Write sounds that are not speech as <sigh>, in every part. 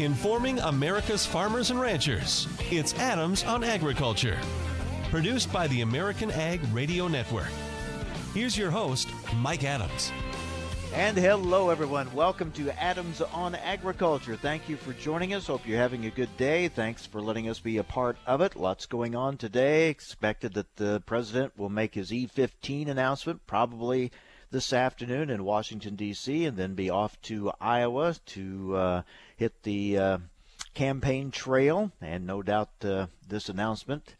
informing America's farmers and ranchers. It's Adams on Agriculture, produced by the American Ag Radio Network. Here's your host, Mike Adams. And hello, everyone. Welcome to Adams on Agriculture. Thank you for joining us. Hope you're having a good day. Thanks for letting us be a part of it. Lots going on today. Expected that the president will make his E15 announcement probably this afternoon in Washington, D.C., and then be off to Iowa to uh, hit the uh, campaign trail. And no doubt uh, this announcement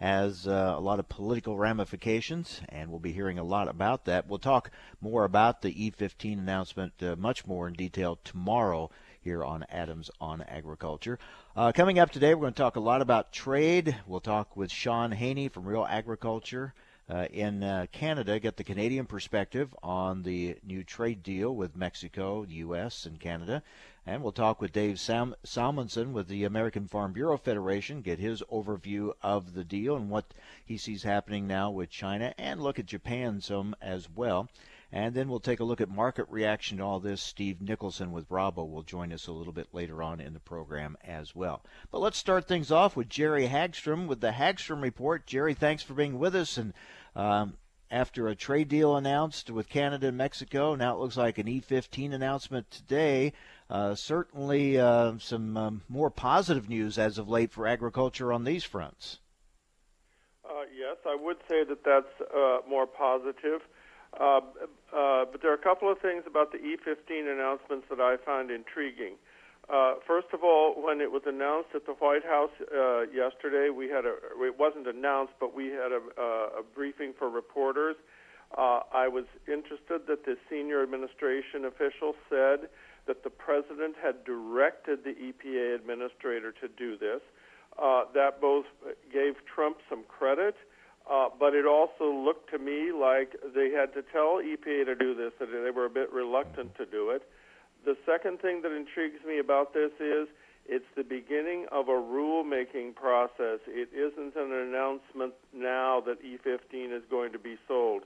has uh, a lot of political ramifications, and we'll be hearing a lot about that. We'll talk more about the E15 announcement uh, much more in detail tomorrow here on Adams on Agriculture. Uh, coming up today, we're going to talk a lot about trade. We'll talk with Shaun Haney from Real Agriculture. Uh, in uh, Canada, get the Canadian perspective on the new trade deal with Mexico, U.S., and Canada. And we'll talk with Dave Sam- Salmonsen with the American Farm Bureau Federation, get his overview of the deal and what he sees happening now with China, and look at Japan some as well. And then we'll take a look at market reaction to all this. Steve Nicholson with Rabo will join us a little bit later on in the program as well. But let's start things off with Jerry Hagstrom with the Hagstrom Report. Jerry, thanks for being with us. And um, after a trade deal announced with Canada and Mexico, now it looks like an E15 announcement today. Uh, certainly uh, some um, more positive news as of late for agriculture on these fronts. Uh, yes, I would say that that's uh, more positive. Uh, uh, but there are a couple of things about the E15 announcements that I find intriguing. First of all, when it was announced at the White House yesterday, we had a, it wasn't announced, but we had a, a briefing for reporters. I was interested that the senior administration official said that the president had directed the EPA administrator to do this. Uh, that both gave Trump some credit, uh, but it also looked to me like they had to tell EPA to do this, that they were a bit reluctant to do it. The second thing that intrigues me about this is it's the beginning of a rulemaking process. It isn't an announcement now that E15 is going to be sold.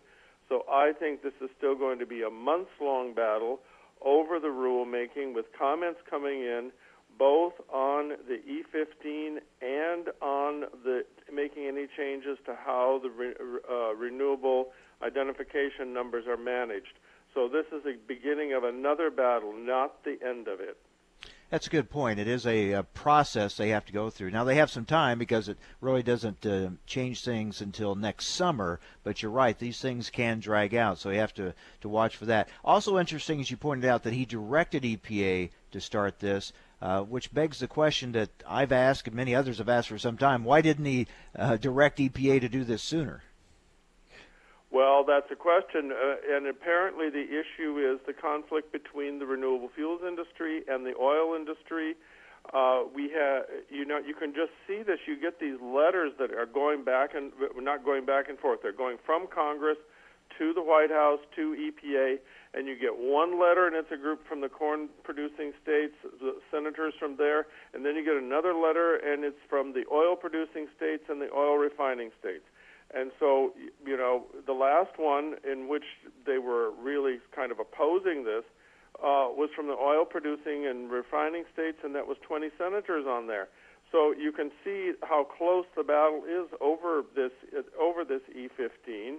So I think this is still going to be a months long battle over the rulemaking with comments coming in both on the E15 and on the making any changes to how the re, uh, renewable identification numbers are managed. So this is the beginning of another battle, not the end of it. That's a good point. It is a, a, process they have to go through. Now they have some time because it really doesn't uh, change things until next summer. But you're right; these things can drag out, so you have to to watch for that. Also interesting, as you pointed out, that he directed EPA to start this. Uh, which begs the question that I've asked and many others have asked for some time: Why didn't he uh, direct EPA to do this sooner? Well, that's a question, uh, and apparently the issue is the conflict between the renewable fuels industry and the oil industry. Uh, we have, you know, you can just see this. You get these letters that are going back and not going back and forth. They're going from Congress to the White House to EPA, and you get one letter, and it's a group from the corn-producing states, the senators from there, and then you get another letter, and it's from the oil-producing states and the oil refining states. And so, you know, the last one in which they were really kind of opposing this uh, was from the oil producing and refining states, and that was 20 senators on there. So you can see how close the battle is over this over this E15,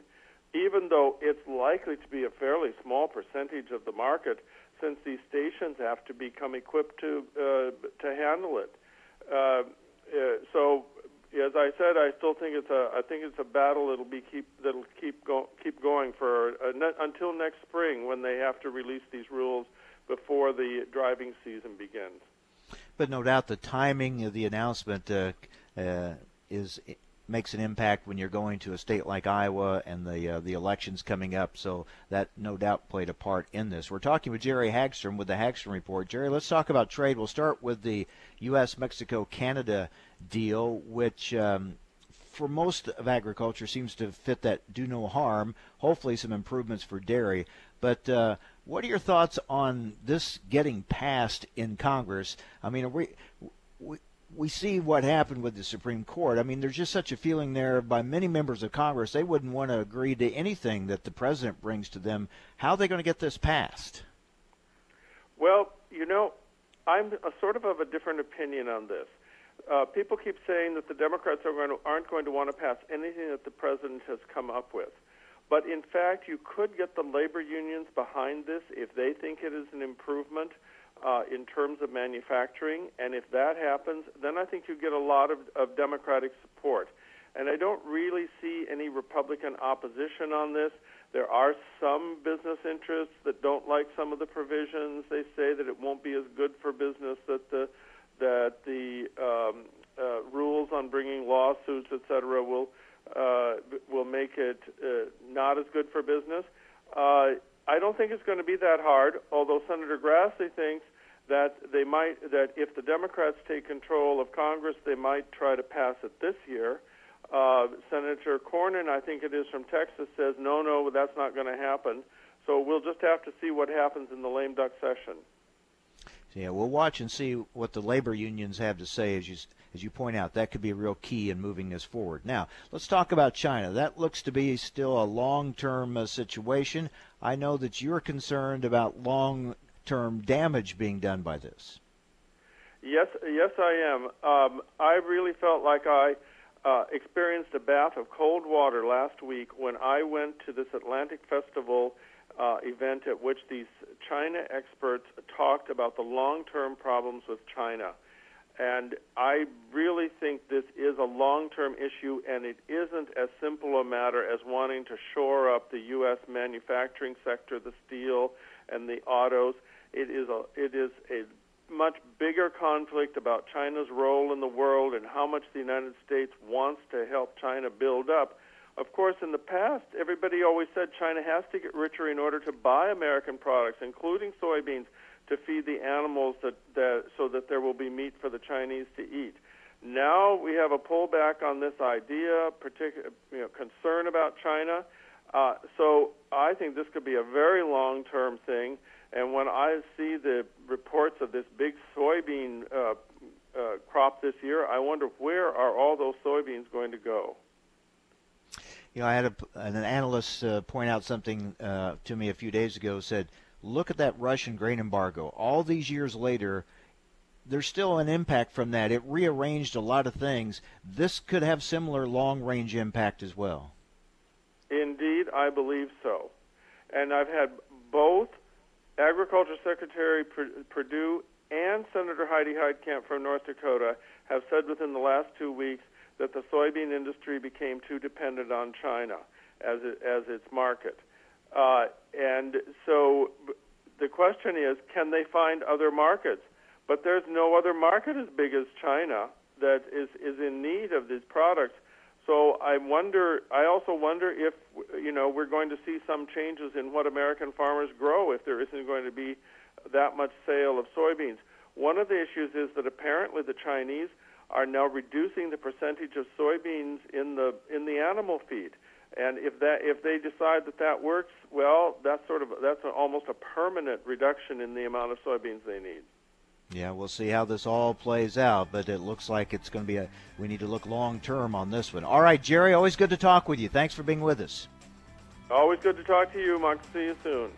even though it's likely to be a fairly small percentage of the market, since these stations have to become equipped to uh, to handle it. Uh, uh, so as I said, I still think it's a I think it's a battle that'll be keep that'll keep go, keep going for uh, ne- until next spring when they have to release these rules before the driving season begins. But no doubt the timing of the announcement uh, uh, is makes an impact when you're going to a state like Iowa and the uh, the elections coming up. So that no doubt played a part in this. We're talking with Jerry Hagstrom with the Hagstrom Report. Jerry, let's talk about trade. We'll start with the U.S. Mexico Canada deal, which um, for most of agriculture seems to fit that do no harm. Hopefully, some improvements for dairy. But uh, what are your thoughts on this getting passed in Congress? I mean, we, we we see what happened with the Supreme Court. I mean, there's just such a feeling there by many members of Congress they wouldn't want to agree to anything that the president brings to them. How are they going to get this passed? Well, you know, I'm a sort of of a different opinion on this. Uh, people keep saying that the Democrats are going to, aren't going to want to pass anything that the president has come up with. But in fact, you could get the labor unions behind this if they think it is an improvement uh, in terms of manufacturing. And if that happens, then I think you get a lot of, of Democratic support. And I don't really see any Republican opposition on this. There are some business interests that don't like some of the provisions. They say that it won't be as good for business that the that the um, uh, rules on bringing lawsuits, et cetera, will uh, will make it uh, not as good for business. Uh, I don't think it's going to be that hard. Although Senator Grassley thinks that they might that if the Democrats take control of Congress, they might try to pass it this year. Uh, Senator Cornyn, I think it is from Texas, says no, no, that's not going to happen. So we'll just have to see what happens in the lame duck session. Yeah, we'll watch and see what the labor unions have to say. As you as you point out, that could be a real key in moving this forward. Now, let's talk about China. That looks to be still a long-term uh, situation. I know that you're concerned about long-term damage being done by this. Yes, yes, I am. Um, I really felt like I uh, experienced a bath of cold water last week when I went to this Atlantic Festival uh, event at which these China experts talked about the long term problems with China. And I really think this is a long term issue, and it isn't as simple a matter as wanting to shore up the U.S. manufacturing sector, the steel and the autos. It is a, it is a much bigger conflict about China's role in the world and how much the United States wants to help China build up. Of course, in the past, everybody always said China has to get richer in order to buy American products, including soybeans, to feed the animals that, that so that there will be meat for the Chinese to eat. Now we have a pullback on this idea, particular you know, concern about China. Uh, so I think this could be a very long-term thing. And when I see the reports of this big soybean uh, uh, crop this year, I wonder where are all those soybeans going to go? You know, I had a, an analyst uh, point out something uh, to me a few days ago. Said, "Look at that Russian grain embargo. All these years later, there's still an impact from that. It rearranged a lot of things. This could have similar long-range impact as well." Indeed, I believe so. And I've had both Agriculture Secretary Perdue and Senator Heidi Heitkamp from North Dakota have said within the last two weeks that the soybean industry became too dependent on China as it, as its market. Uh, and so the question is, can they find other markets? But there's no other market as big as China that is, is in need of these products. So I wonder. I also wonder if you know we're going to see some changes in what American farmers grow if there isn't going to be that much sale of soybeans. One of the issues is that apparently the Chinese are now reducing the percentage of soybeans in the in the animal feed. And if that if they decide that that works, well, that's sort of that's almost a permanent reduction in the amount of soybeans they need. Yeah, we'll see how this all plays out, but it looks like it's going to be a. We need to look long term on this one. All right, Jerry, always good to talk with you. Thanks for being with us. Always good to talk to you, Mark. See you soon.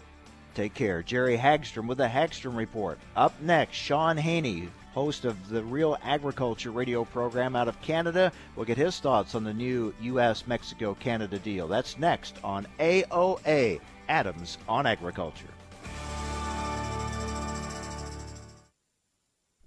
Take care. Jerry Hagstrom with the Hagstrom Report. Up next, Shaun Haney, host of the Real Agriculture radio program out of Canada, will get his thoughts on the new U.S. Mexico Canada deal. That's next on AOA Adams on Agriculture.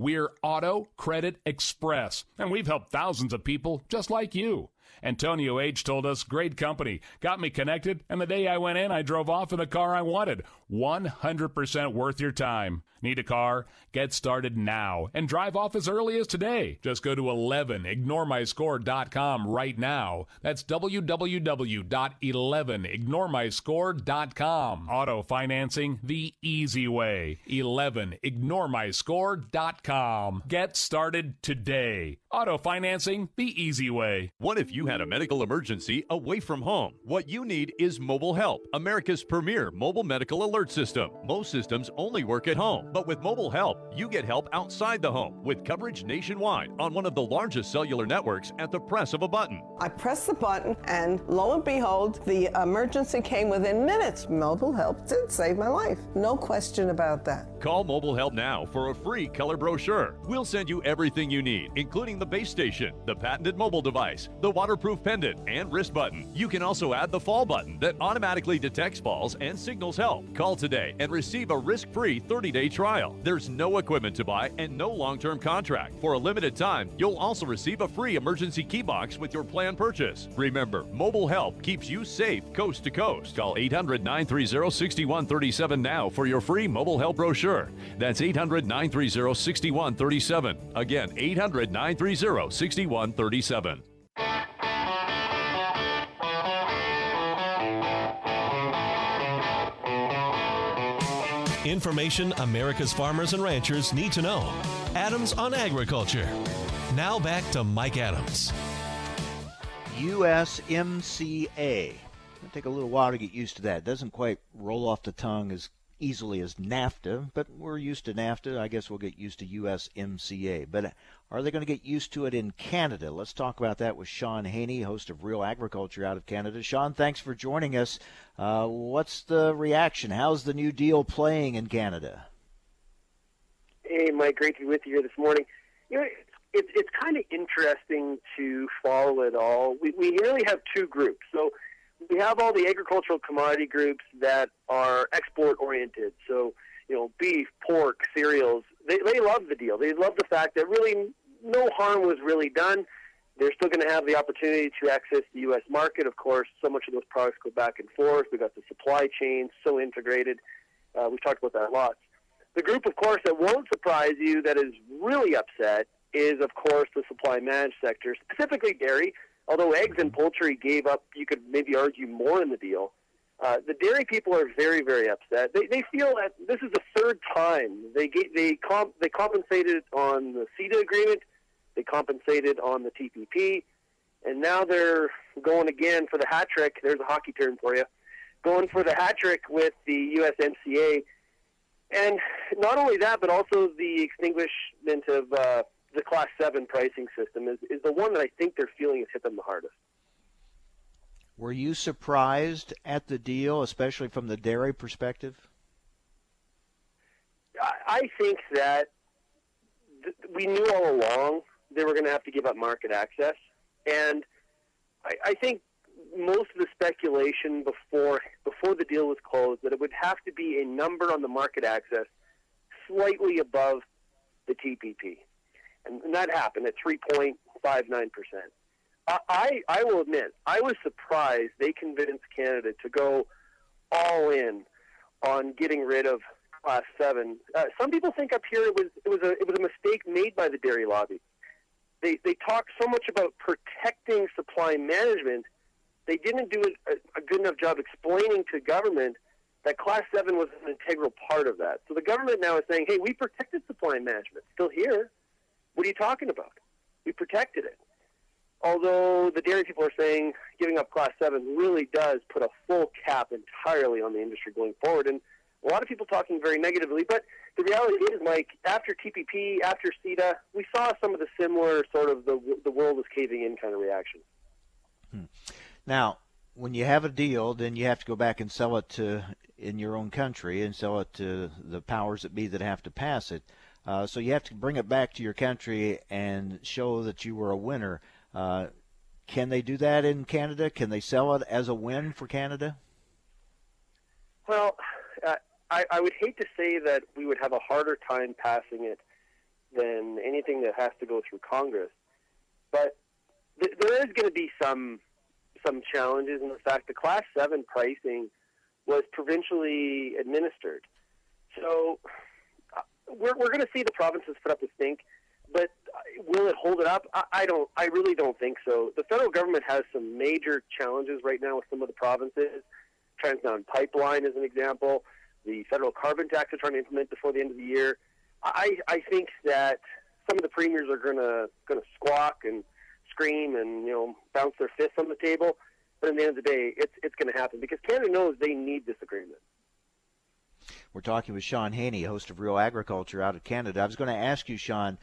We're Auto Credit Express, and we've helped thousands of people just like you. Antonio H. told us, great company, got me connected, and the day I went in, I drove off in the car I wanted. 100% worth your time. Need a car? Get started now and drive off as early as today. Just go to 11ignoremyscore.com right now. That's www.11ignoremyscore.com. Auto financing the easy way. 11ignoremyscore.com. Get started today. Auto financing the easy way. What if you had a medical emergency away from home? What you need is Mobile Help, America's premier mobile medical alert system. Most systems only work at home, but with Mobile Help, you get help outside the home with coverage nationwide on one of the largest cellular networks at the press of a button. I pressed the button, and lo and behold, the emergency came within minutes. Mobile Help did save my life. No question about that. Call Mobile Help now for a free color brochure. We'll send you everything you need, including the base station, the patented mobile device, the waterproof pendant, and wrist button. You can also add the fall button that automatically detects falls and signals help. Call today and receive a risk free 30 day trial. There's no equipment to buy and no long term contract. For a limited time, you'll also receive a free emergency key box with your plan purchase. Remember, mobile help keeps you safe coast to coast. Call 800 930 6137 now for your free mobile help brochure. That's 800 930 6137. Again, 800 Information America's farmers and ranchers need to know. Adams on Agriculture. Now back to Mike Adams. USMCA. It'll take a little while to get used to that. It doesn't quite roll off the tongue as easily as NAFTA, but we're used to NAFTA. I guess we'll get used to USMCA. But are they going to get used to it in Canada? Let's talk about that with Shaun Haney, host of Real Agriculture out of Canada. Shaun, thanks for joining us. Uh, what's the reaction? How's the new deal playing in Canada? Hey, Mike, great to be with you here this morning. You know, it's it's kind of interesting to follow it all. We we really have two groups. So we have all the agricultural commodity groups that are export oriented. So, you know, beef, pork, cereals. They they love the deal. They love the fact that really no harm was really done. They're still going to have the opportunity to access the U.S. market. Of course, so much of those products go back and forth. We've got the supply chain so integrated. Uh, we've talked about that a lot. The group, of course, that won't surprise you, that is really upset, is of course the supply managed sector, specifically dairy although eggs and poultry gave up, you could maybe argue more in the deal. Uh, the dairy people are very, very upset. They, they feel that this is the third time they get, they comp, they compensated on the CETA agreement, they compensated on the TPP, and now they're going again for the hat trick. There's a hockey term for you, going for the hat trick with the USMCA, and not only that, but also the extinguishment of uh, the Class 7 pricing system is, is the one that I think they're feeling has hit them the hardest. Were you surprised at the deal, especially from the dairy perspective? I think that th- we knew all along they were going to have to give up market access. And I, I think most of the speculation before before the deal was closed that it would have to be a number on the market access slightly above the TPP and, that happened at 3.59 percent. I, I will admit I was surprised they convinced Canada to go all in on getting rid of Class Seven. Uh, some people think up here it was it was a it was a mistake made by the dairy lobby. They they talk so much about protecting supply management. They didn't do a, a good enough job explaining to government that Class 7 was an integral part of that. So the government now is saying, hey, we protected supply management. Still here. What are you talking about? We protected it. Although the dairy people are saying giving up Class 7 really does put a full cap entirely on the industry going forward. And a lot of people talking very negatively. But the reality is, Mike, after TPP, after CETA, we saw some of the similar sort of the, the world is caving in kind of reaction. Hmm. Now, when you have a deal, then you have to go back and sell it to in your own country and sell it to the powers that be that have to pass it. Uh, so you have to bring it back to your country and show that you were a winner. Uh, can they do that in Canada? Can they sell it as a win for Canada? Well, uh, I, I would hate to say that we would have a harder time passing it than anything that has to go through Congress, but th- there is going to be some some challenges in the fact the Class Seven pricing was provincially administered. So we're, we're going to see the provinces put up a stink, but uh, will it hold it up? I, I don't. I really don't think so. The federal government has some major challenges right now with some of the provinces. Trans Mountain Pipeline is an example. The federal carbon tax they're trying to implement before the end of the year. I, I think that some of the premiers are going to going to squawk and scream and you know bounce their fists on the table. But at the end of the day, it's it's going to happen because Canada knows they need this agreement. We're talking with Shaun Haney, host of Real Agriculture out of Canada. I was going to ask you, Shaun,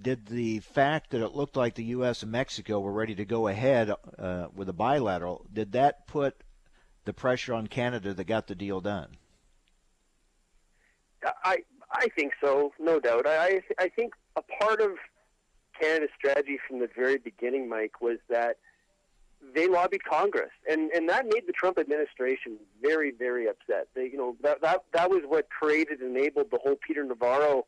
did the fact that it looked like the U.S. and Mexico were ready to go ahead uh, with a bilateral, did that put the pressure on Canada that got the deal done? I I think so, no doubt. I I think a part of Canada's strategy from the very beginning, Mike, was that they lobbied Congress, and and that made the Trump administration very very upset. They you know that that that was what created enabled the whole Peter Navarro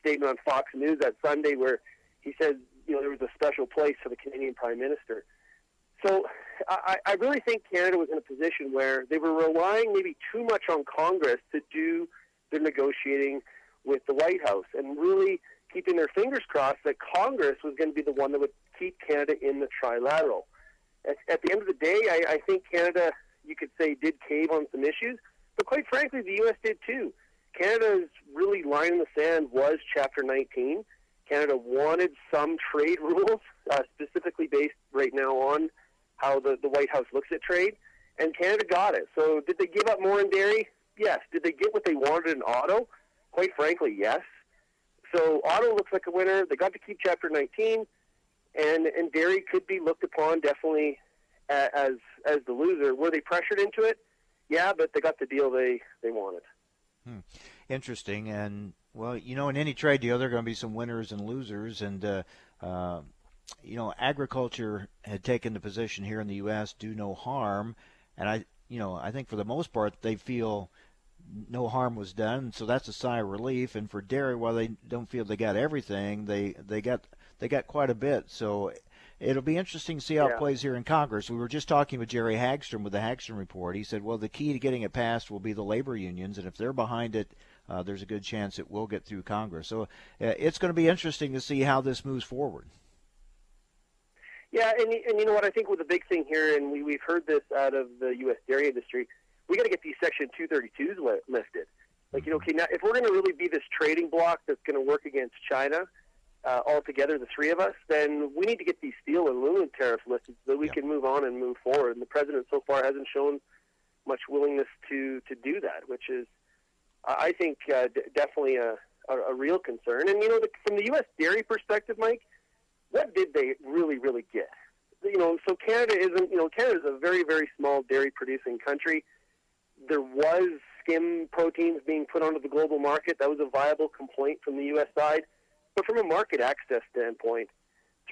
statement on Fox News that Sunday, where he said you know there was a special place for the Canadian Prime Minister. So I, I really think Canada was in a position where they were relying maybe too much on Congress to do the negotiating with the White House, and really keeping their fingers crossed that Congress was going to be the one that would keep Canada in the trilateral. At, at the end of the day, I, I think Canada, you could say, did cave on some issues, but quite frankly, the U.S. did too. Canada's really line in the sand was Chapter 19. Canada wanted some trade <laughs> rules, uh, specifically based right now on how the, the White House looks at trade, and Canada got it. So did they give up more in dairy? Yes. Did they get what they wanted in auto? Quite frankly, yes. So auto looks like a winner. They got to keep Chapter 19, and and dairy could be looked upon definitely as as the loser. Were they pressured into it? Yeah, but they got the deal they they wanted. Hmm. Interesting, and well, you know, in any trade deal, there are going to be some winners and losers, and uh, uh, you know, agriculture had taken the position here in the U.S. do no harm, and I, you know, I think for the most part they feel no harm was done, so that's a sigh of relief. And for dairy, while they don't feel they got everything, they they got they got quite a bit. So it'll be interesting to see how yeah. it plays here in Congress. We were just talking with Jerry Hagstrom with the Hagstrom report. He said, well, the key to getting it passed will be the labor unions, and if they're behind it. Uh, there's a good chance it will get through Congress. So uh, it's going to be interesting to see how this moves forward. Yeah, and, and you know what? I think with the big thing here, and we, we've heard this out of the U.S. dairy industry, we got to get these Section 232s li- lifted. Like, you know, okay, now if we're going to really be this trading bloc that's going to work against China, uh, all together, the three of us, then we need to get these steel and aluminum tariffs lifted so that we can move on and move forward. And the president so far hasn't shown much willingness to to do that, which is, I think, uh, d- definitely a, a, a real concern. And you know, the, from the U.S. dairy perspective, Mike, what did they really, really get? You know, so Canada isn't. You know, Canada is a very, very small dairy producing country. There was skim proteins being put onto the global market. That was a viable complaint from the U.S. side. But from a market access standpoint,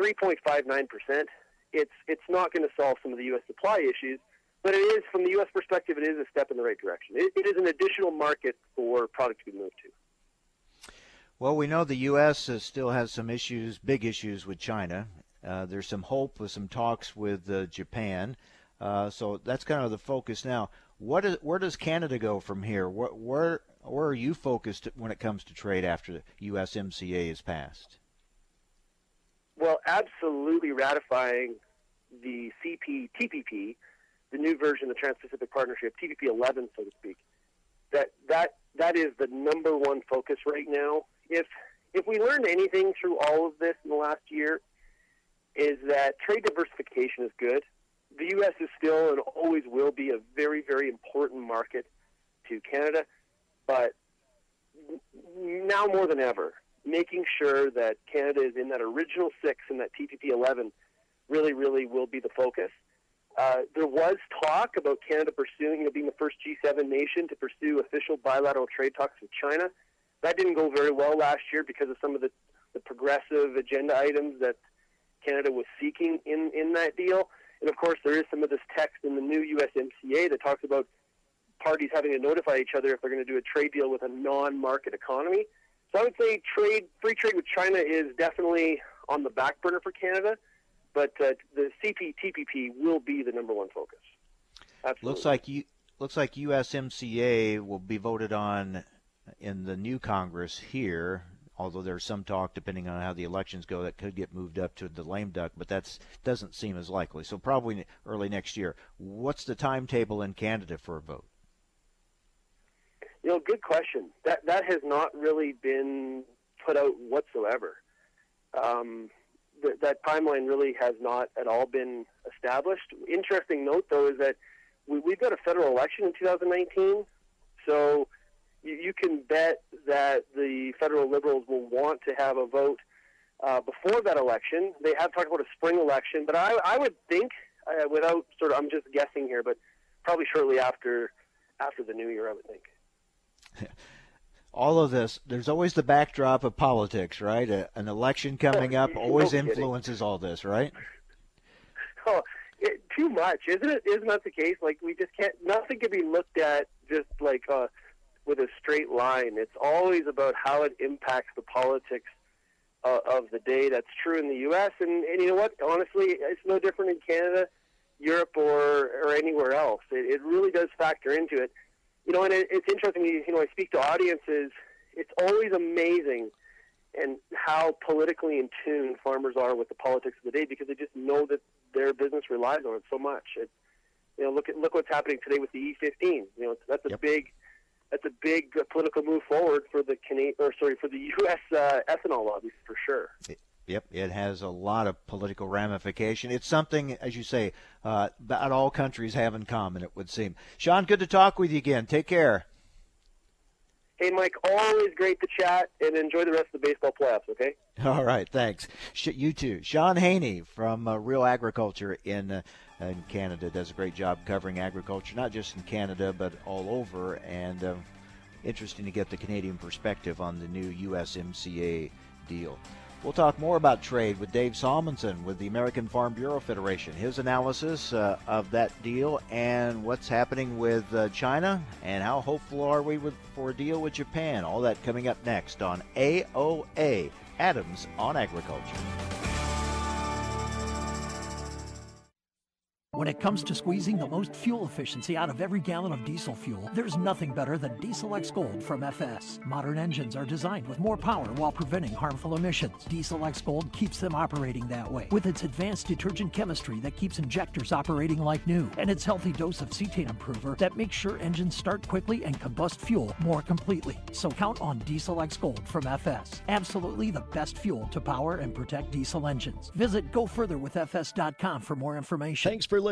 3.59%, it's, it's not going to solve some of the U.S. supply issues, but it is, from the U.S. perspective, it is a step in the right direction. It, it is an additional market for product to be moved to. Well, we know the U.S. Still has some issues, big issues with China. Uh, there's some hope with some talks with uh, Japan. Uh, so that's kind of the focus now. What is, where does Canada go from here? Where, where where are you focused when it comes to trade after the USMCA is passed? Well, absolutely ratifying the CPTPP, the new version of the Trans-Pacific Partnership, TPP 11, so to speak. That that that is the number one focus right now. If if we learned anything through all of this in the last year, is that trade diversification is good. The U.S. is still and always will be a very very important market to Canada, but now more than ever, making sure that Canada is in that original six and that TPP 11 really, really will be the focus. Uh, there was talk about Canada pursuing, you know, being the first G7 nation to pursue official bilateral trade talks with China. That didn't go very well last year because of some of the, the progressive agenda items that Canada was seeking in, in that deal. And of course, there is some of this text in the new USMCA that talks about parties having to notify each other if they're going to do a trade deal with a non-market economy. So I would say trade, free trade with China is definitely on the back burner for Canada, but uh, the CPTPP will be the number one focus. Absolutely. Looks like you looks like USMCA will be voted on in the new Congress here although there's some talk, depending on how the elections go, that could get moved up to the lame duck, but that doesn't seem as likely. So probably early next year. What's the timetable in Canada for a vote? You know, good question. That that has not really been put out whatsoever. Um, th- that timeline really has not at all been established. Interesting note, though, is that we, we've got a federal election in 2019, so you, you can bet that the federal liberals will want to have a vote uh, before that election. They have talked about a spring election, but I, I would think, uh, without sort of, I'm just guessing here, but probably shortly after after the new year, I would think. <laughs> all of this, there's always the backdrop of politics, right? A, an election coming up always no influences all this, right? <laughs> Oh, it, too much, isn't it? Isn't that the case? Like we just can't. Nothing can be looked at just like uh, with a straight line. It's always about how it impacts the politics uh, of the day. That's true in the U.S. And, and you know what? Honestly, it's no different in Canada, Europe, or or anywhere else. It, it really does factor into it. You know, and it, it's interesting. You know, I speak to audiences. It's always amazing, and how politically in tune farmers are with the politics of the day because they just know that their business relies on it so much. It, you know, look at look what's happening today with the E15. You know, that's a yep. big that's a big political move forward for the Canadian, or sorry, for the U.S. Uh, ethanol lobby for sure. Yep, it has a lot of political ramification. It's something, as you say, uh, that all countries have in common. It would seem. Shaun, good to talk with you again. Take care. Hey, Mike, always great to chat and enjoy the rest of the baseball playoffs, okay? <laughs> All right, thanks. You too. Shaun Haney from uh, Real Agriculture in uh, in Canada does a great job covering agriculture, not just in Canada, but all over. And uh, interesting to get the Canadian perspective on the new USMCA deal. We'll talk more about trade with Dave Salmonsen with the American Farm Bureau Federation. His analysis uh, of that deal and what's happening with uh, China and how hopeful are we with, for a deal with Japan. All that coming up next on AOA Adams on Agriculture. When it comes to squeezing the most fuel efficiency out of every gallon of diesel fuel, there's nothing better than Diesel X Gold from FS. Modern engines are designed with more power while preventing harmful emissions. Diesel X Gold keeps them operating that way with its advanced detergent chemistry that keeps injectors operating like new and its healthy dose of cetane improver that makes sure engines start quickly and combust fuel more completely. So count on Diesel X Gold from FS. Absolutely the best fuel to power and protect diesel engines. Visit gofurtherwithfs.com for more information. Thanks for listening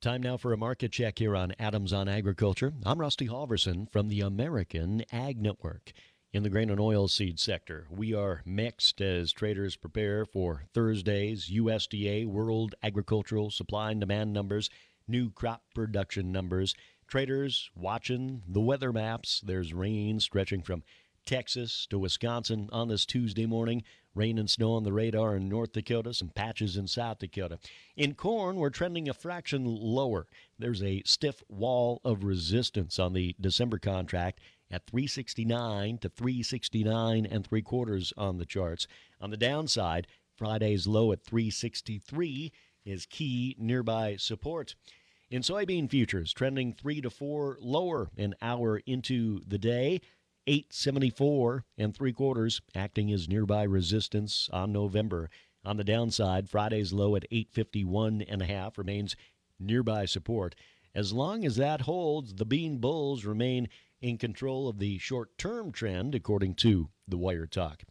Time now for a market check here on Adams on Agriculture. I'm Rusty Halverson from the American Ag Network. In the grain and oilseed sector, we are mixed as traders prepare for Thursday's USDA World Agricultural Supply and Demand numbers, new crop production numbers. Traders watching the weather maps. There's rain stretching from Texas to Wisconsin on this Tuesday morning. Rain and snow on the radar in North Dakota, some patches in South Dakota. In corn, we're trending a fraction lower. There's a stiff wall of resistance on the December contract at 369 to 369 and three quarters on the charts. On the downside, Friday's low at 363 is key nearby support. In soybean futures, trending three to four lower an hour into the day. 874 and three quarters, acting as nearby resistance on November. On the downside, Friday's low at 851 and a half remains nearby support. As long as that holds, the bean bulls remain in control of the short term trend, according to the Wire Talk.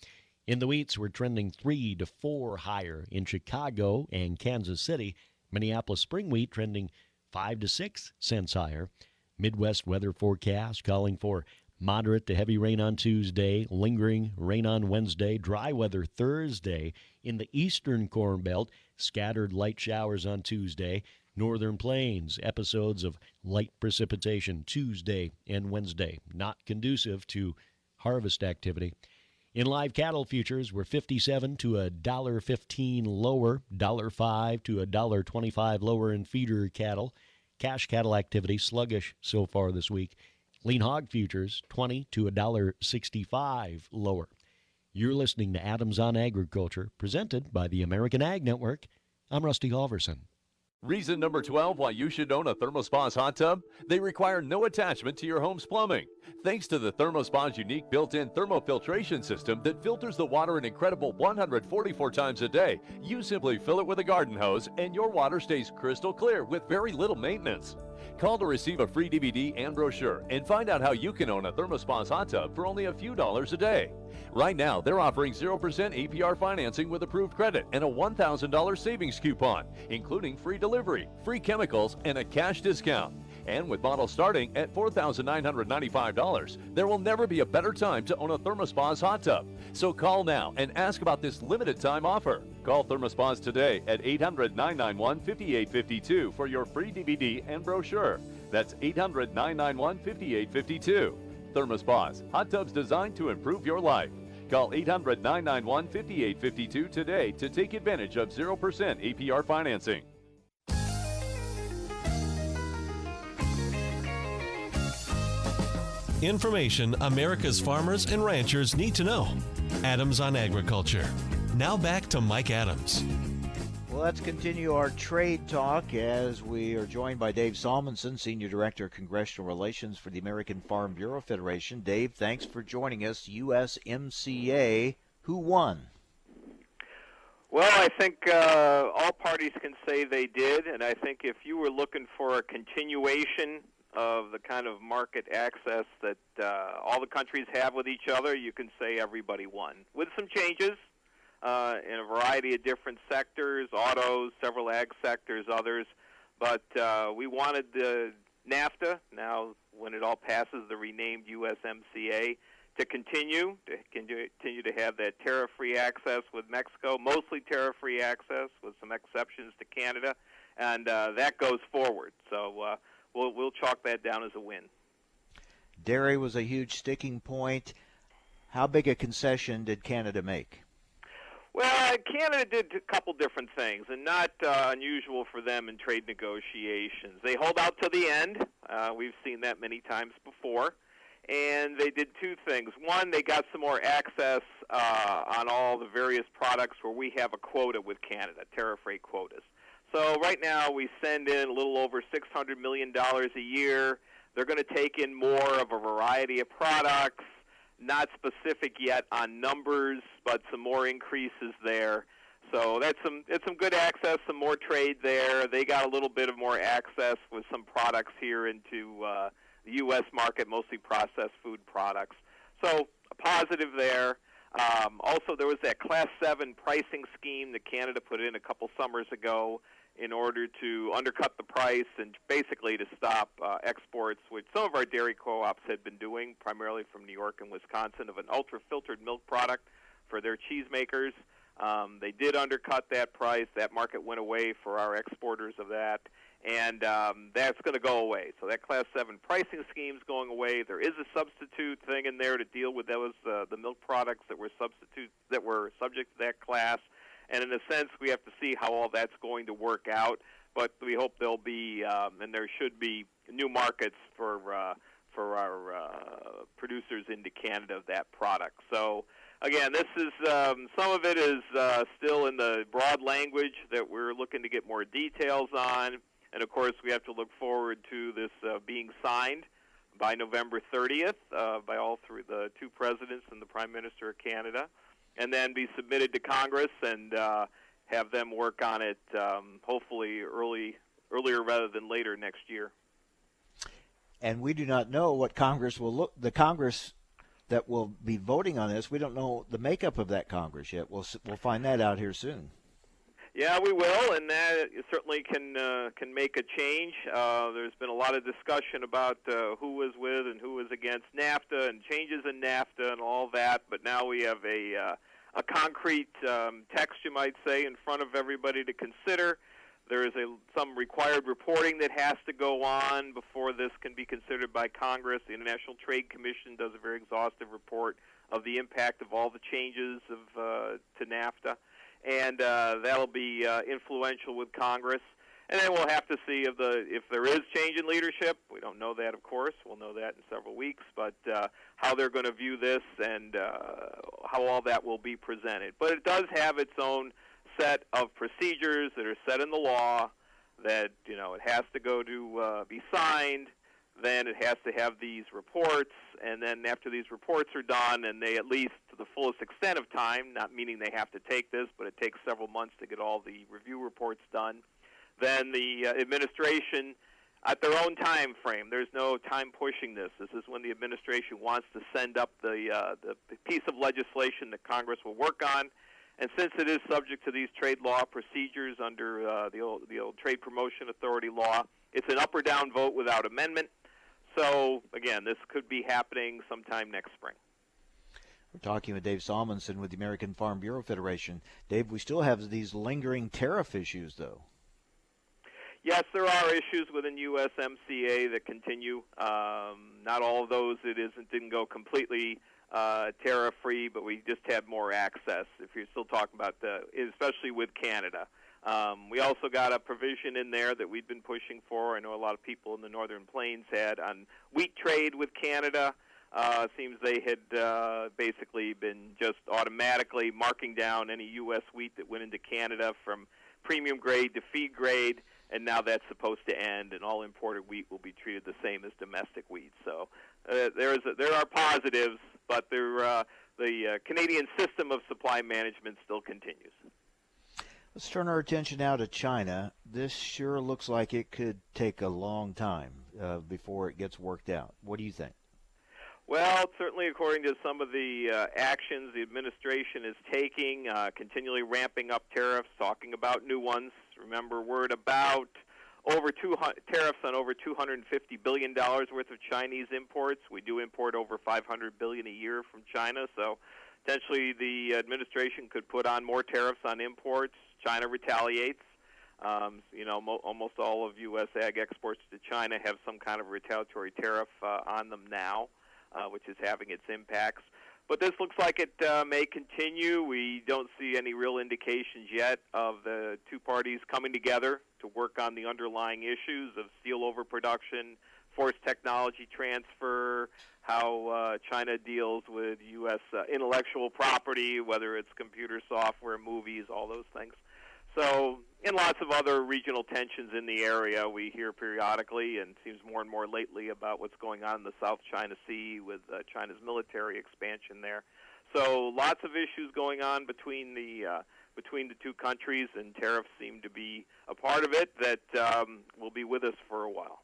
In the wheats, we're trending three to four higher in Chicago and Kansas City. Minneapolis spring wheat trending five to six cents higher. Midwest weather forecast calling for moderate to heavy rain on Tuesday, lingering rain on Wednesday, dry weather Thursday. In the eastern corn belt, scattered light showers on Tuesday. Northern Plains, episodes of light precipitation Tuesday and Wednesday, not conducive to harvest activity. In live cattle futures, we're 57 to a dollar 15 lower, dollar 5 to a dollar 25 lower in feeder cattle. Cash cattle activity sluggish so far this week. Lean hog futures 20 to a dollar 65 lower. You're listening to Adams on Agriculture, presented by the American Ag Network. I'm Rusty Halverson. Reason number 12 why you should own a ThermoSpa's hot tub? They require no attachment to your home's plumbing. Thanks to the ThermoSpa's unique built-in thermofiltration system that filters the water an incredible 144 times a day, you simply fill it with a garden hose and your water stays crystal clear with very little maintenance. Call to receive a free DVD and brochure and find out how you can own a ThermoSpa's hot tub for only a few dollars a day. Right now, they're offering 0% APR financing with approved credit and a $1,000 savings coupon, including free delivery, free chemicals, and a cash discount. And with models starting at $4,995, there will never be a better time to own a ThermoSpa's hot tub. So call now and ask about this limited time offer. Call ThermoSpas today at 800 991 5852 for your free DVD and brochure. That's 800 991 5852. ThermoSpas, hot tubs designed to improve your life. Call 800 991 5852 today to take advantage of 0% APR financing. Information America's farmers and ranchers need to know. Adams on Agriculture. Now back to Mike Adams. Well, let's continue our trade talk as we are joined by Dave Salmonsen, Senior Director of Congressional Relations for the American Farm Bureau Federation. Dave, thanks for joining us. USMCA, who won? Well, I think uh, all parties can say they did, and I think if you were looking for a continuation of the kind of market access that uh, all the countries have with each other, you can say everybody won. With some changes uh, in a variety of different sectors, autos, several ag sectors, others. But uh, we wanted the NAFTA, now when it all passes, the renamed USMCA, to continue, to continue to have that tariff-free access with Mexico, mostly tariff-free access with some exceptions to Canada, and uh, that goes forward. So uh, we'll we'll chalk that down as a win. Dairy was a huge sticking point. How big a concession did Canada make? Well, Canada did a couple different things, and not uh, unusual for them in trade negotiations. They hold out to the end. Uh, we've seen that many times before. And they did two things. One, they got some more access uh, on all the various products where we have a quota with Canada, tariff rate quotas. So right now we send in a little over $600 million a year. They're going to take in more of a variety of products, not specific yet on numbers, but some more increases there. So that's some it's some good access, some more trade there. They got a little bit of more access with some products here into uh, the U.S. market, mostly processed food products. So a positive there. Um, also, there was that Class 7 pricing scheme that Canada put in a couple summers ago in order to undercut the price and basically to stop uh, exports, which some of our dairy co-ops had been doing, primarily from New York and Wisconsin, of an ultra-filtered milk product for their cheesemakers. Um, they did undercut that price. That market went away for our exporters of that, and um, that's going to go away. So that Class 7 pricing scheme is going away. There is a substitute thing in there to deal with those uh, the milk products that were substitute that were subject to that class. And in a sense, we have to see how all that's going to work out. But we hope there'll be, um, and there should be, new markets for uh, for our uh, producers into Canada of that product. So again, this is um, some of it is uh, still in the broad language that we're looking to get more details on, and of course, we have to look forward to this uh, being signed by November 30th uh, by all three the two presidents and the Prime Minister of Canada and then be submitted to Congress and uh, have them work on it um, hopefully early earlier rather than later next year. And we do not know what Congress will look. The Congress that will be voting on this, we don't know the makeup of that Congress yet. We'll we'll find that out here soon. Yeah, we will, and that certainly can uh, can make a change. Uh, there's been a lot of discussion about uh, who was with and who was against NAFTA and changes in NAFTA and all that. But now we have a uh, a concrete um, text, you might say, in front of everybody to consider. There is a some required reporting that has to go on before this can be considered by Congress. The International Trade Commission does a very exhaustive report of the impact of all the changes of uh, to NAFTA and uh, that'll be uh, influential with Congress. And then we'll have to see if the if there is change in leadership. We don't know that, of course. We'll know that in several weeks. But uh, how they're going to view this and uh, how all that will be presented. But it does have its own set of procedures that are set in the law. That you know it has to go to uh, be signed then it has to have these reports, and then after these reports are done, and they at least to the fullest extent of time, not meaning they have to take this, but it takes several months to get all the review reports done, then the uh, administration, at their own time frame, there's no time pushing this. This is when the administration wants to send up the uh, the piece of legislation that Congress will work on. And since it is subject to these trade law procedures under uh, the old the old Trade Promotion Authority law, it's an up or down vote without amendment. So again, this could be happening sometime next spring. We're talking with Dave Salmonsen with the American Farm Bureau Federation. Dave, we still have these lingering tariff issues, though. Yes, there are issues within USMCA that continue. Um, not all of those it isn't didn't go completely uh, tariff free, but we just had more access. If you're still talking about the, especially with Canada. Um, we also got a provision in there that we've been pushing for. I know a lot of people in the Northern Plains had on wheat trade with Canada. Uh, seems they had uh, basically been just automatically marking down any U.S. wheat that went into Canada from premium grade to feed grade, and now that's supposed to end, and all imported wheat will be treated the same as domestic wheat. So uh, there is a, there are positives, but there, uh, the uh, Canadian system of supply management still continues. Let's turn our attention now to China. This sure looks like it could take a long time uh, before it gets worked out. What do you think? Well, certainly according to some of the uh, actions the administration is taking, uh, continually ramping up tariffs, talking about new ones. Remember, we're at about over two tariffs on over 250 billion dollars worth of Chinese imports. We do import over 500 billion a year from China, so potentially the administration could put on more tariffs on imports. China retaliates. Um, you know, mo- almost all of U.S. ag exports to China have some kind of retaliatory tariff uh, on them now, uh, which is having its impacts. But this looks like it uh, may continue. We don't see any real indications yet of the two parties coming together to work on the underlying issues of steel overproduction, forced technology transfer, how uh, China deals with U.S. Uh, intellectual property, whether it's computer software, movies, all those things. So, and lots of other regional tensions in the area we hear periodically, and seems more and more lately about what's going on in the South China Sea with uh, China's military expansion there. So, lots of issues going on between the uh, between the two countries, and tariffs seem to be a part of it that um, will be with us for a while.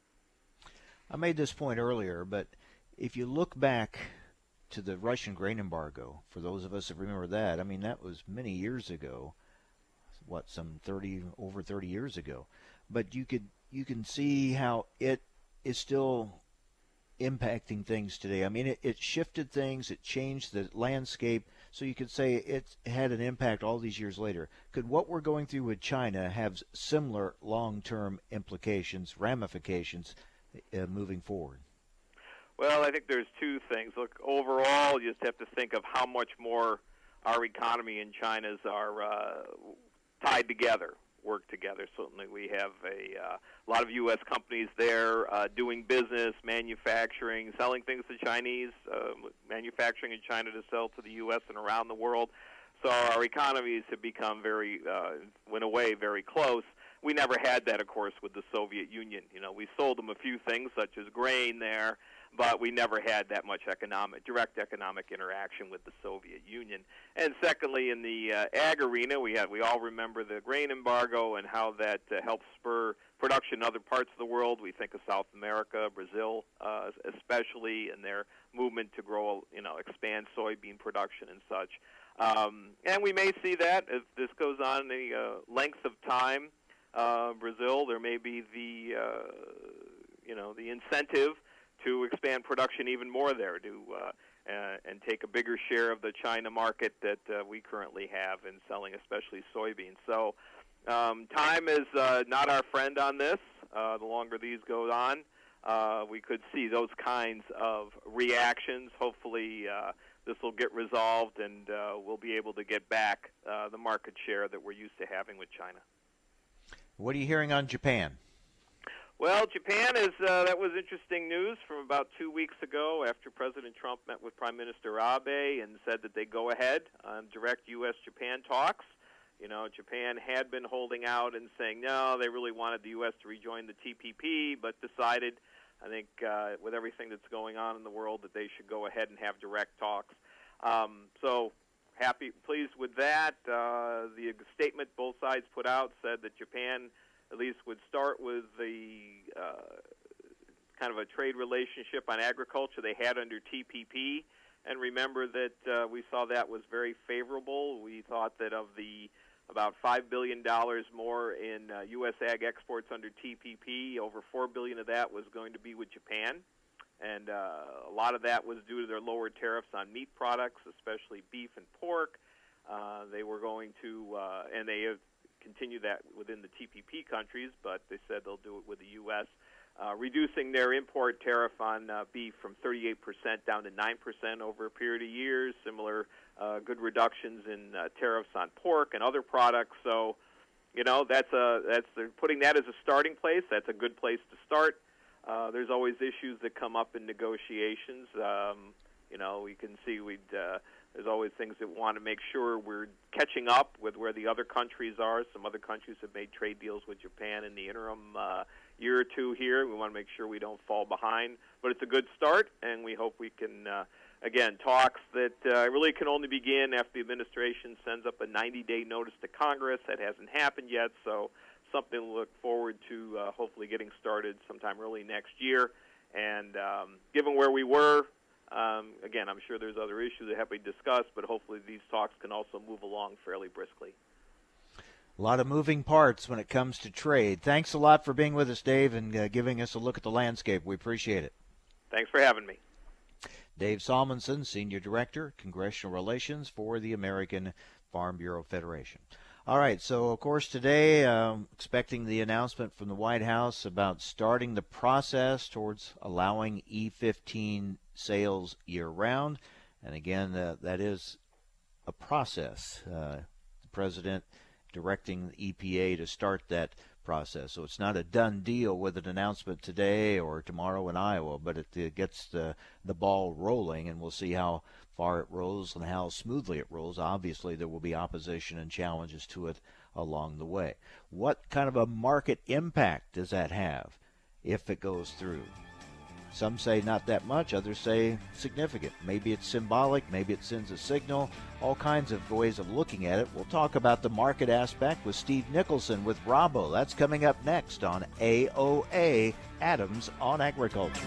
I made this point earlier, but if you look back to the Russian grain embargo, for those of us that remember that, I mean that was many years ago what some 30 over 30 years ago. But you could you can see how it is still impacting things today. I mean it, it shifted things it changed the landscape. So you could say it had an impact all these years later. Could what we're going through with china have similar long-term implications ramifications uh, moving forward? Well i think there's two things. Look overall you just have to think of how much more our economy and China's are uh, tied together, work together. Certainly, we have a uh, lot of U.S. companies there uh, doing business, manufacturing, selling things to Chinese, uh, manufacturing in China to sell to the U.S. and around the world. So our economies have become very, uh, went away very close. We never had that, of course, with the Soviet Union. You know, we sold them a few things such as grain there, but we never had that much economic, direct economic interaction with the Soviet Union. And secondly, in the uh, ag arena, we had we all remember the grain embargo and how that uh, helped spur production in other parts of the world. We think of South America, Brazil, uh, especially, and their movement to grow, you know, expand soybean production and such. Um, and we may see that if this goes on the uh, length of time. Uh, Brazil, there may be the, uh, you know, the incentive to expand production even more there to uh, uh, and take a bigger share of the China market that uh, we currently have in selling, especially soybeans. So, um, time is uh, not our friend on this. Uh, the longer these go on, uh, we could see those kinds of reactions. Hopefully, uh, this will get resolved, and uh, we'll be able to get back uh, the market share that we're used to having with China. What are you hearing on Japan? Well, Japan is uh, that was interesting news from about two weeks ago after President Trump met with Prime Minister Abe and said that they go ahead on direct U.S.-Japan talks. You know, Japan had been holding out and saying no, they really wanted the U.S. to rejoin the TPP, but decided, I think, uh, with everything that's going on in the world, that they should go ahead and have direct talks. Um, so happy, pleased with that. Uh, the statement both sides put out said that Japan at least would start with the uh, kind of a trade relationship on agriculture they had under TPP. And remember that uh, we saw that was very favorable. We thought that of the about $5 billion more in uh, U.S. ag exports under TPP, over 4 billion of that was going to be with Japan. And uh, a lot of that was due to their lower tariffs on meat products, especially beef and pork. Uh, they were going to, uh, and they have continue that within the TPP countries, but they said they'll do it with the U.S. Uh, reducing their import tariff on uh, beef from 38% down to 9% over a period of years. Similar uh, good reductions in uh, tariffs on pork and other products. So, you know, that's a that's they're putting that as a starting place. That's a good place to start. Uh, there's always issues that come up in negotiations. Um, you know, we can see we'd uh, there's always things that want to make sure we're catching up with where the other countries are. Some other countries have made trade deals with Japan in the interim uh, year or two here. We want to make sure we don't fall behind. But it's a good start, and we hope we can, uh, again, talks that uh, really can only begin after the administration sends up a 90 day notice to Congress. That hasn't happened yet, so something to look forward to uh, hopefully getting started sometime early next year. And um, given where we were um, again, I'm sure there's other issues that have to be discussed, but hopefully these talks can also move along fairly briskly. A lot of moving parts when it comes to trade. Thanks a lot for being with us, Dave, and uh, giving us a look at the landscape. We appreciate it. Thanks for having me. Dave Salmonsen, Senior Director, Congressional Relations for the American Farm Bureau Federation. All right, so of course today, um, expecting the announcement from the White House about starting the process towards allowing E15 sales year round. And again, uh, that is a process. Uh, the president directing the EPA to start that process. So it's not a done deal with an announcement today or tomorrow in Iowa, but it, it gets the, the ball rolling, and we'll see how far it rolls and how smoothly it rolls. Obviously, there will be opposition and challenges to it along the way. What kind of a market impact does that have if it goes through? Some say not that much, others say significant. Maybe it's symbolic, maybe it sends a signal, all kinds of ways of looking at it. We'll talk about the market aspect with Steve Nicholson with Rabo. That's coming up next on AOA Adams on Agriculture.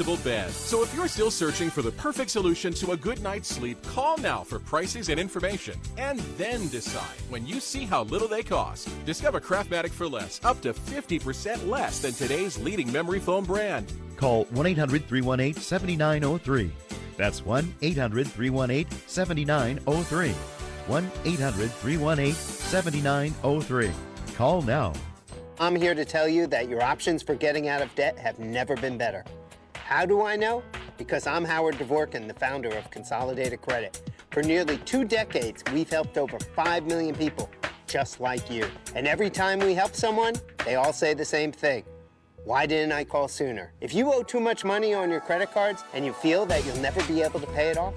adjustable bed. So if you're still searching for the perfect solution to a good night's sleep, call now for prices and information. And then decide when you see how little they cost. Discover Craftmatic for less, up to 50% less than today's leading memory foam brand. Call 1 800 318 7903. That's 1 800 318 7903. 1 800 318 7903. Call now. I'm here to tell you that your options for getting out of debt have never been better. How do I know? Because I'm Howard Dvorkin, the founder of Consolidated Credit. For nearly two decades, we've helped over 5 million people just like you. And every time we help someone, they all say the same thing. Why didn't I call sooner? If you owe too much money on your credit cards and you feel that you'll never be able to pay it off,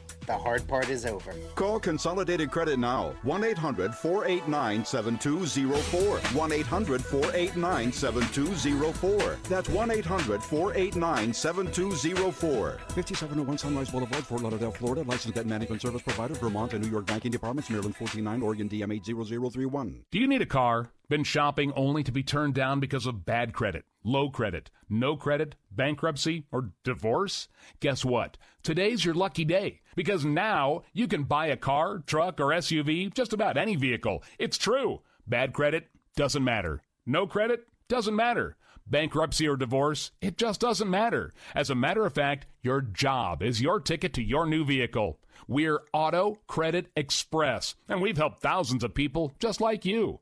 the hard part is over. Call Consolidated Credit now. 1 800 489 7204. 1 800 489 7204. That's 1 800 489 7204. 5701 Sunrise Boulevard, Fort Lauderdale, Florida. Licensed debt management service provider, Vermont and New York banking departments, Maryland 49, Oregon DM 80031. Do you need a car? Been shopping only to be turned down because of bad credit, low credit, no credit, bankruptcy, or divorce? Guess what? Today's your lucky day because now you can buy a car, truck, or SUV, just about any vehicle. It's true. Bad credit doesn't matter. No credit doesn't matter. Bankruptcy or divorce, it just doesn't matter. As a matter of fact, your job is your ticket to your new vehicle. We're Auto Credit Express, and we've helped thousands of people just like you.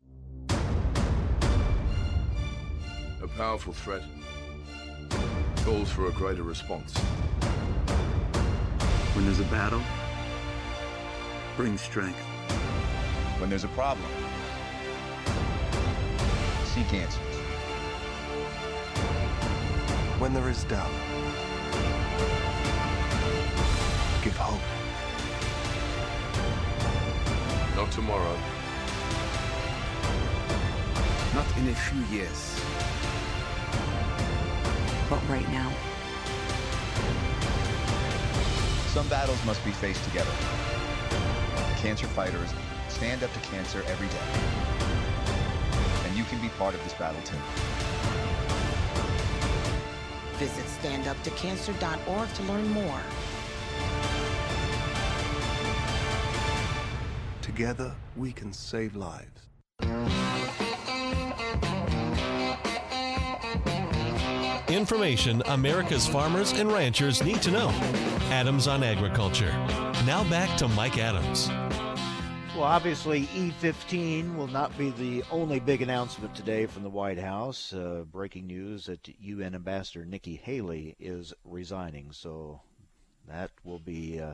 powerful threat calls for a greater response. When there's a battle, bring strength. When there's a problem, seek answers. When there is doubt, give hope. Not tomorrow. Not in a few years but right now. Some battles must be faced together. Cancer fighters stand up to cancer every day. And you can be part of this battle too. Visit standuptocancer.org to learn more. Together, we can save lives. Information America's farmers and ranchers need to know. Adams on Agriculture. Now back to Mike Adams. Well, obviously, E15 will not be the only big announcement today from the White House. Uh, breaking news that UN Ambassador Nikki Haley is resigning. So that will be uh,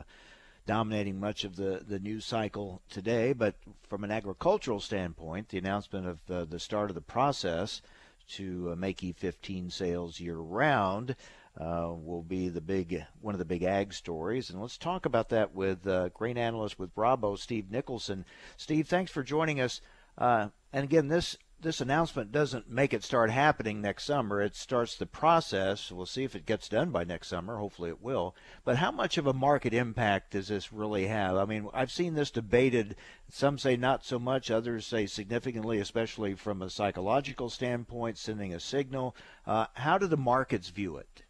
dominating much of the, the news cycle today. But from an agricultural standpoint, the announcement of uh, the start of the process to uh, make E15 sales year round uh, will be the big one of the big ag stories. And let's talk about that with uh, grain analyst with Rabo, Steve Nicholson. Steve, thanks for joining us. Uh, and again, this this announcement doesn't make it start happening next summer. It starts the process. We'll see if it gets done by next summer. Hopefully it will. But how much of a market impact does this really have? I mean, I've seen this debated. Some say not so much, others say significantly, especially from a psychological standpoint, sending a signal. Uh, how do the markets view it?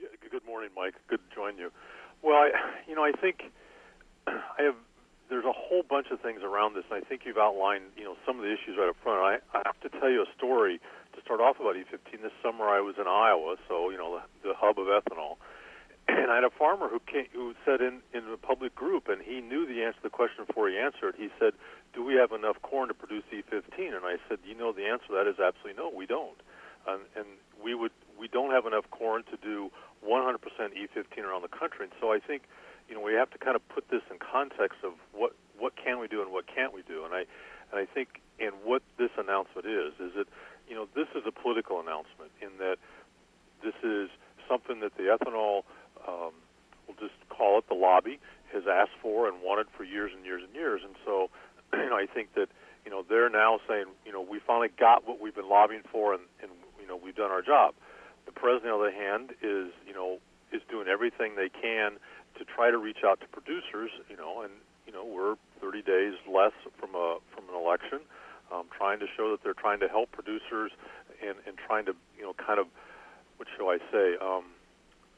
Yeah, good morning, Mike. Good to join you. Well, I, you know, I think <clears throat> I have there's a whole bunch of things around this, and I think you've outlined, you know, some of the issues right up front. I, I have to tell you a story to start off about E15. This summer, I was in Iowa, so you know, the, the hub of ethanol, <clears throat> and I had a farmer who came, who said in in a public group, and he knew the answer to the question before he answered. He said, "Do we have enough corn to produce E15?" And I said, "You know, the answer to that is absolutely no. We don't, and, and we would we don't have enough corn to do 100% E15 around the country." And so I think you know we have to kind of put this in context of what what can we do and what can't we do. And I and I think and what this announcement is is that you know this is a political announcement in that this is something that the ethanol um, we'll just call it the lobby has asked for and wanted for years and years and years. And so <clears throat> you know I think that you know they're now saying you know we finally got what we've been lobbying for and and you know we've done our job. The president on the other hand is you know is doing everything they can to try to reach out to producers, you know, and you know we're 30 days less from a from an election, um, trying to show that they're trying to help producers and and trying to you know kind of what shall I say um,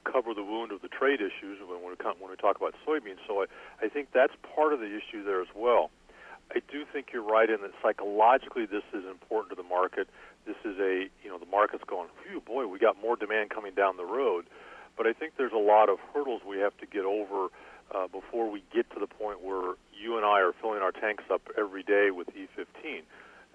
cover the wound of the trade issues when we when we talk about soybeans. So I I think that's part of the issue there as well. I do think you're right in that psychologically this is important to the market. This is a you know the market's going, phew, boy, we got more demand coming down the road. But I think there's a lot of hurdles we have to get over uh, before we get to the point where you and I are filling our tanks up every day with E15.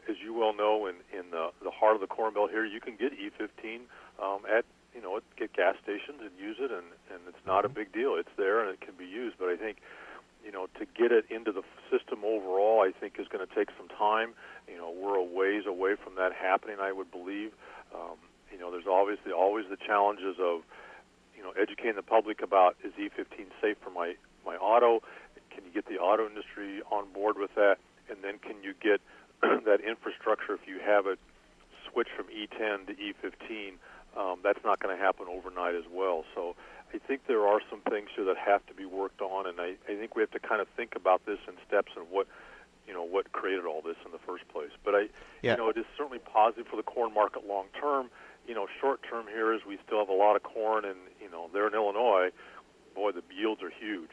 As you well know, in, in the, the heart of the Corn Belt here, you can get E15 um, at you know get gas stations and use it, and and it's not a big deal. It's there and it can be used. But I think you know to get it into the system overall, I think is going to take some time. You know, we're a ways away from that happening. I would believe. Um, you know, there's obviously always the challenges of you know, educating the public about is E15 safe for my my auto? Can you get the auto industry on board with that? And then can you get <clears throat> that infrastructure if you have it switch from E10 to E15? Um, that's not going to happen overnight as well. So I think there are some things here that have to be worked on, and I, I think we have to kind of think about this in steps and what you know what created all this in the first place. But I, yeah. you know, it is certainly positive for the corn market long term you know, short term here is we still have a lot of corn, and you know, there in Illinois, boy, the yields are huge.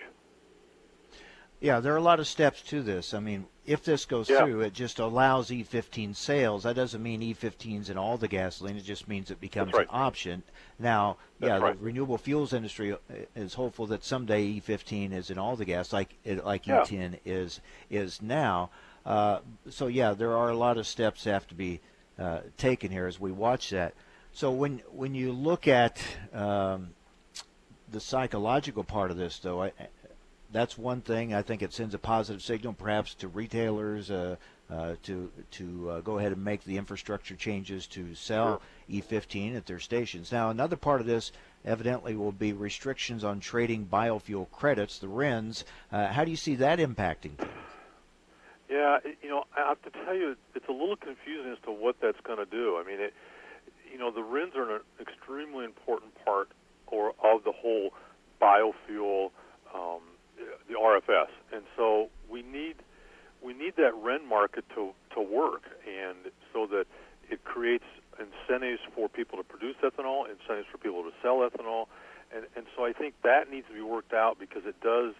Yeah, there are a lot of steps to this. I mean, if this goes yeah. through, it just allows E15 sales. That doesn't mean E15's in all the gasoline. It just means it becomes right. an option. Now, That's yeah, right. the renewable fuels industry uh, is hopeful that someday E15 is in all the gas, like like yeah. E10 is is now. Uh, so yeah, there are a lot of steps that have to be uh, taken here as we watch that. So when when you look at um, the psychological part of this, though, I, that's one thing. I think it sends a positive signal, perhaps to retailers, uh, uh, to to uh, go ahead and make the infrastructure changes to sell sure. E15 at their stations. Now, another part of this evidently will be restrictions on trading biofuel credits, the RINs. Uh, how do you see that impacting things? Yeah, you know, I have to tell you, it's a little confusing as to what that's going to do. I mean, it, you know, the RINs are an extremely important part or of the whole biofuel, um, the RFS, and so we need we need that RIN market to to work, and so that it creates incentives for people to produce ethanol, incentives for people to sell ethanol, and and so I think that needs to be worked out because it does.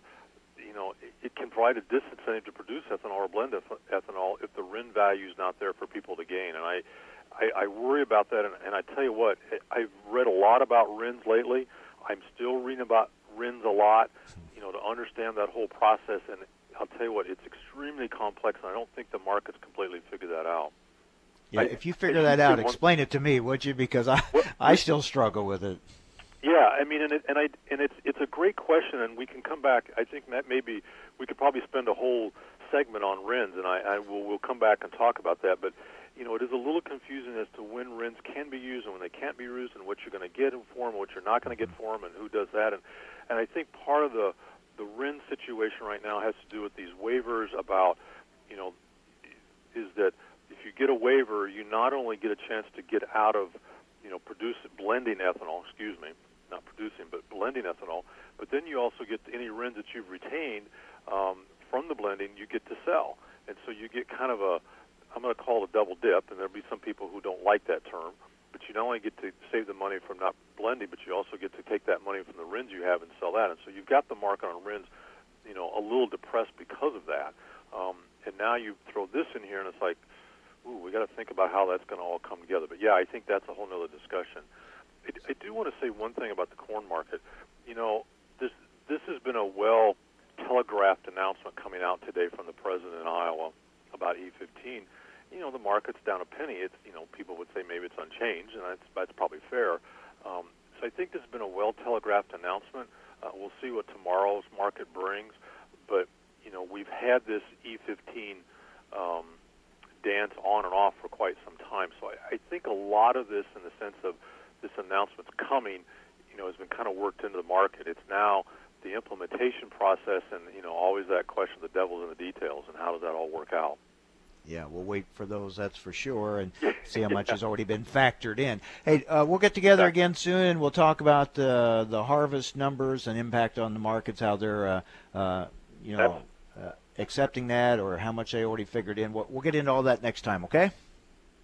You know, it, can provide a disincentive to produce ethanol or blend ethanol if the RIN value is not there for people to gain. And I, I, I worry about that, and, and I tell you what, I've read a lot about RINs lately. I'm still reading about RINs a lot, you know, to understand that whole process. And I'll tell you what, it's extremely complex, and I don't think the market's completely figured that out. Yeah, I, if you figure that out, explain it to me, would you? Because I what, I still struggle with it. Yeah, I mean, and it, and I and it's it's a great question, and we can come back. I think that maybe we could probably spend a whole segment on RINs, and I, I will we'll come back and talk about that. But you know, it is a little confusing as to when RINs can be used and when they can't be used, and what you're going to get for them, what you're not going to get for them, and who does that. And and I think part of the the RIN situation right now has to do with these waivers about, you know, is that if you get a waiver, you not only get a chance to get out of, you know, produce blending ethanol. Excuse me, not producing, but blending ethanol. But then you also get any RINs that you've retained um, from the blending, you get to sell, and so you get kind of a, I'm going to call it a double dip, and there'll be some people who don't like that term. But you not only get to save the money from not blending, but you also get to take that money from the RINs you have and sell that. And so you've got the market on RINs, you know, a little depressed because of that. Um, and now you throw this in here, and it's like, ooh, we got to think about how that's going to all come together. But yeah, I think that's a whole other discussion. I, I do want to say one thing about the corn market. You know, this this has been a well telegraphed announcement coming out today from the president in Iowa about E15. You know, the market's down a penny. It's you know, people would say maybe it's unchanged, and that's that's probably fair. Um, so I think this has been a well telegraphed announcement. Uh, we'll see what tomorrow's market brings, but you know, we've had this E15 um, dance on and off for quite some time. So I, I think a lot of this, in the sense of this announcement's coming, you know, has been kind of worked into the market. It's now the implementation process, and you know, always that question: the devil's in the details, and how does that all work out? Yeah, we'll wait for those, that's for sure, and see how much has already been factored in. Hey, uh, we'll get together again soon, and we'll talk about uh, the harvest numbers and impact on the markets, how they're, uh, uh you know, uh, accepting that, or how much they already figured in. We'll, we'll get into all that next time, okay?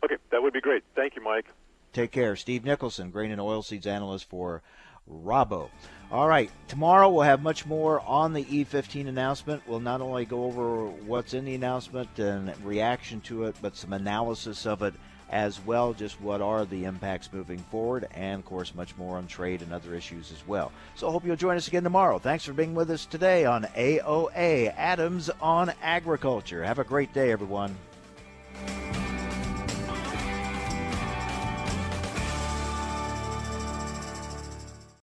Okay, that would be great. Thank you, Mike. Take care. Steve Nicholson, grain and oilseeds analyst for Rabo. All right, tomorrow we'll have much more on the E15 announcement. We'll not only go over what's in the announcement and reaction to it, but some analysis of it as well. Just what are the impacts moving forward, and of course, much more on trade and other issues as well. So I hope you'll join us again tomorrow. Thanks for being with us today on AOA Adams on Agriculture. Have a great day, everyone.